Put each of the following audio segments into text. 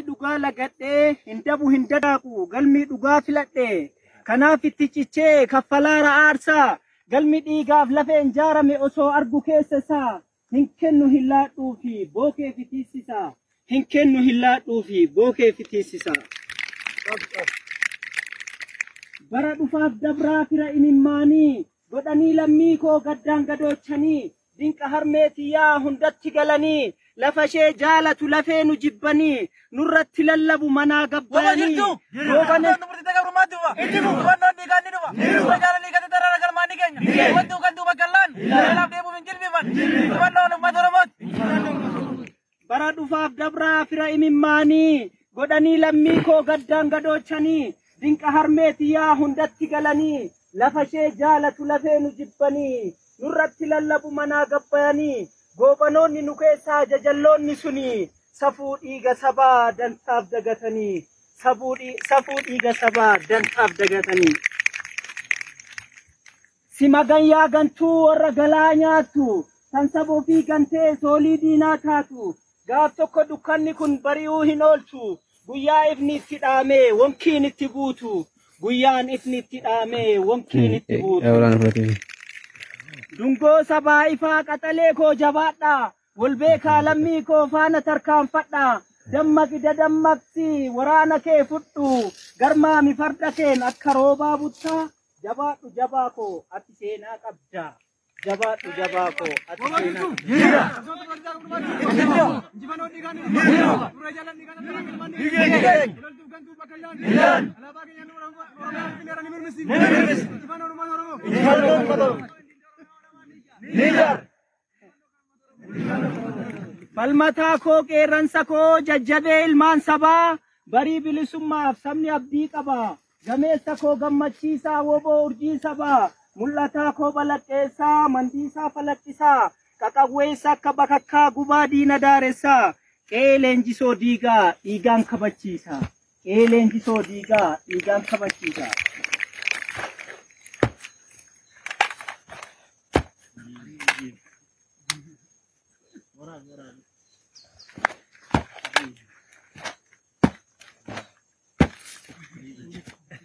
dhugaa lagadhee hin dabu hin dadaaqu galmi dhugaa filadhee kanaaf itti cichee kaffalaara aarsaa. Galmi dhiigaaf lafeen jaarame osoo argu keessa isaa hin kennu hin laadhuu fi bookee fitiissisaa hin kennu hin laadhuu fi bookee fitiissisaa. bara dhufaaf dabraa fira imimmaanii godhanii lammii koo gaddaan gadoochanii dinqa harmeetiyyaa hundatti galanii lafa ishee jaalatu lafee nu jibbanii nurratti lallabu manaa gabbayanii goobane bara dhufaaf dabraa fira imimmaanii godhanii lammii koo gaddaan gadoochanii dinqa harmeetiyyaa hundatti galanii lafa ishee jaalatu lafee nu jibbanii nurratti lallabu manaa gabbayanii goobanoonni nu keessaa jajalloonni suni safuu dhiiga sabaa dantaaf dagatanii safuu dhiiga sabaa dantaaf dagatanii. Si maganyaa gantuu warra galaa nyaattu kan saba ofii gantee soolii diinaa taatu gaaf tokko dukkanni kun bari'uu hin oolchu guyyaa ifni itti dhaamee wonkiin itti buutu guyyaan ifni itti dhaamee wonkiin itti buutu. Dungoo sabaa ifaa qaxalee koo jabaadhaa wal beekaa lammii koo faana tarkaanfadhaa dammaqi dadammaqsi waraana kee fudhu garmaami farda keen akka roobaa buttaa jabaadhu jabaa koo ati seenaa qabda. Jabaadhu jabaa koo ati seenaa Falmataa koo qeerransa koo jajjabee ilmaan sabaa barii bilisummaaf sabni abdii qaba. Gameessa koo gammachiisaa woboo urjii sabaa mul'ataa koo balaqqeessaa mandiisaa falaqqisaa qaqawweessa akka bakakkaa gubaa diina daaressaa qe'ee leenjisoo diigaa dhiigaan kabachiisa. Qe'ee leenjisoo diigaa dhiigaan kabachiisa.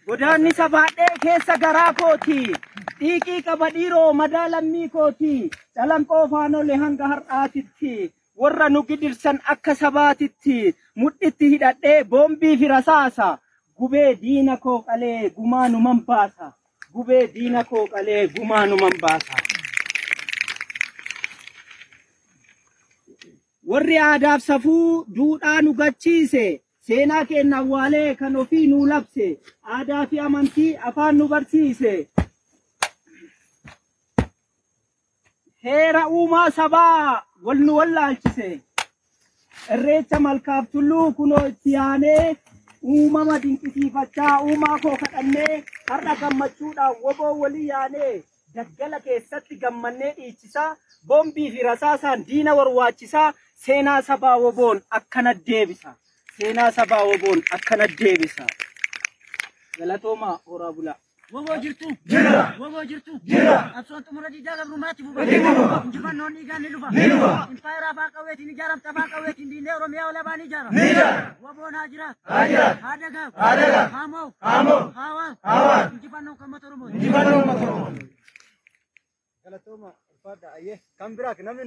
Godaanni sabaadhee keessa garaa kooti. Dhiiqii qaba dhiiroo madaa lammii kooti. Calanqoo faanole hanga har'aatitti. Warra nu gidirsan akka sabaatitti. Mudhitti hidhadhee boombii fi rasaasa. Gubee diina koo qalee gumaa numan baasa. Gubee diina koo qalee gumaa numan baasa. Warri aadaaf safuu duudhaa nu gachiise. Seenaa keenya awwaalee kan ofii nuu labse aadaa fi amantii afaan nu barsiise. Heera uumaa sabaa wal nu wallaalchise. Irreecha malkaaf tulluu kunoo itti yaanee uumama dinqisiifachaa uumaa koo kadhannee har'a gammachuudhaan woboo walii yaanee daggala keessatti gammannee dhiichisaa boombii fi rasaasaan diina warwaachisaa seenaa sabaa woboon akkana deebisa. Seenaa sabaa woboon akkana deebisa. Galatooma horaa bulaa. Woboo jirtu. Jira. Woboo jirtu. Jira. Qabsoon xumura diidaa gabrummaatti fufa. Injifannoon dhiigaan ni dhufa. Ni dhufa. Impaayeraa afaan qawweetiin ijaaramta afaan qawweetiin diinee Oromiyaa olaabaan ijaara. Ni ijaara. Woboon haa jiraatu. Haa jiraatu. Haa dagaag. Haa dagaag. Haa mo'u. Haa mo'u. Haa waaru. Haa waaru. Injifannoon uummata Oromooti. Injifannoon uummata Oromooti. Galatooma ulfaadha ayyee kan biraak namni